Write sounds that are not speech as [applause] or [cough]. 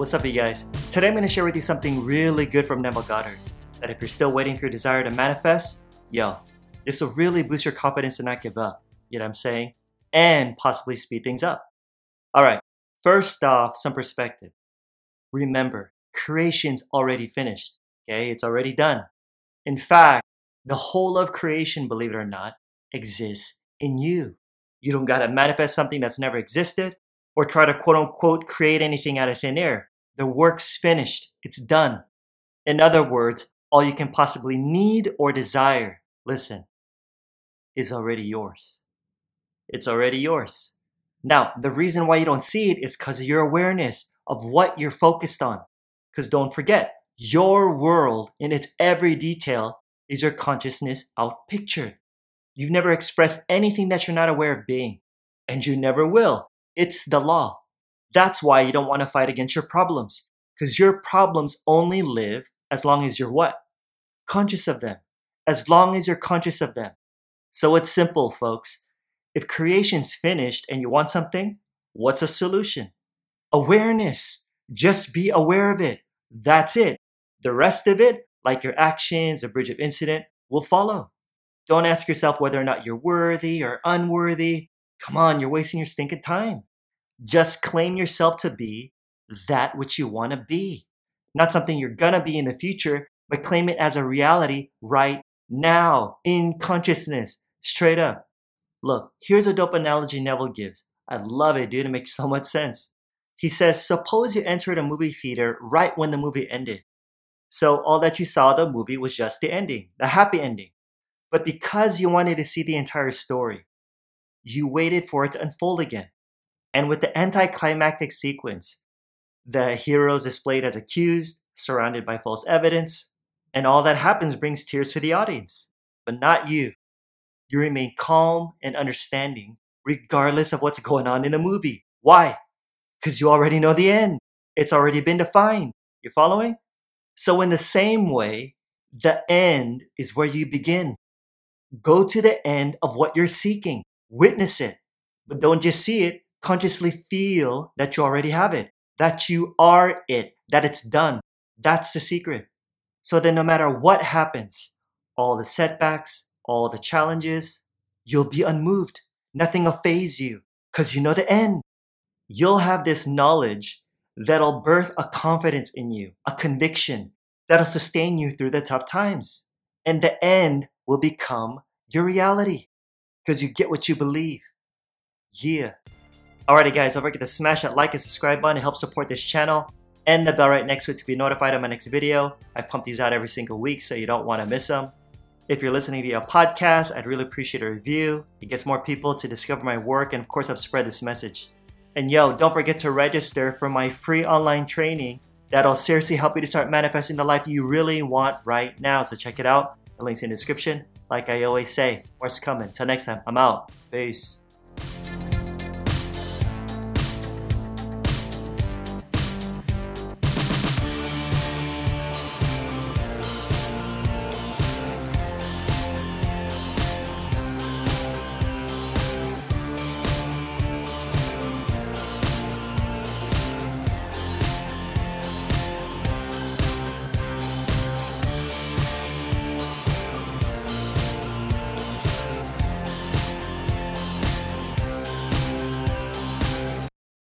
What's up, you guys? Today I'm going to share with you something really good from Neville Goddard. That if you're still waiting for your desire to manifest, yo, this will really boost your confidence to not give up. You know what I'm saying? And possibly speed things up. All right, first off, some perspective. Remember, creation's already finished. Okay, it's already done. In fact, the whole of creation, believe it or not, exists in you. You don't gotta manifest something that's never existed or try to quote unquote create anything out of thin air. The work's finished. It's done. In other words, all you can possibly need or desire, listen, is already yours. It's already yours. Now, the reason why you don't see it is because of your awareness of what you're focused on. Because don't forget, your world in its every detail is your consciousness outpictured. You've never expressed anything that you're not aware of being, and you never will. It's the law. That's why you don't want to fight against your problems, because your problems only live as long as you're what? Conscious of them. As long as you're conscious of them. So it's simple, folks. If creation's finished and you want something, what's a solution? Awareness. Just be aware of it. That's it. The rest of it, like your actions, a bridge of incident, will follow. Don't ask yourself whether or not you're worthy or unworthy. Come on, you're wasting your stinking time. Just claim yourself to be that which you want to be. Not something you're going to be in the future, but claim it as a reality right now in consciousness, straight up. Look, here's a dope analogy Neville gives. I love it, dude. It makes [laughs] so much sense. He says, Suppose you entered a movie theater right when the movie ended. So all that you saw the movie was just the ending, the happy ending. But because you wanted to see the entire story, you waited for it to unfold again. And with the anticlimactic sequence, the hero is displayed as accused, surrounded by false evidence, and all that happens brings tears to the audience, but not you. You remain calm and understanding regardless of what's going on in the movie. Why? Because you already know the end. It's already been defined. You following? So, in the same way, the end is where you begin. Go to the end of what you're seeking, witness it, but don't just see it, consciously feel that you already have it, that you are it, that it's done. That's the secret. So then, no matter what happens, all the setbacks, all the challenges, you'll be unmoved. Nothing will faze you because you know the end. You'll have this knowledge that'll birth a confidence in you, a conviction that'll sustain you through the tough times. And the end will become your reality because you get what you believe. Yeah. Alrighty, guys, don't forget to smash that like and subscribe button to help support this channel and the bell right next to it to be notified of my next video. I pump these out every single week, so you don't want to miss them. If you're listening via podcast, I'd really appreciate a review. It gets more people to discover my work and, of course, I've spread this message. And yo, don't forget to register for my free online training that'll seriously help you to start manifesting the life you really want right now. So check it out. The link's in the description. Like I always say, more's coming. Till next time, I'm out. Peace.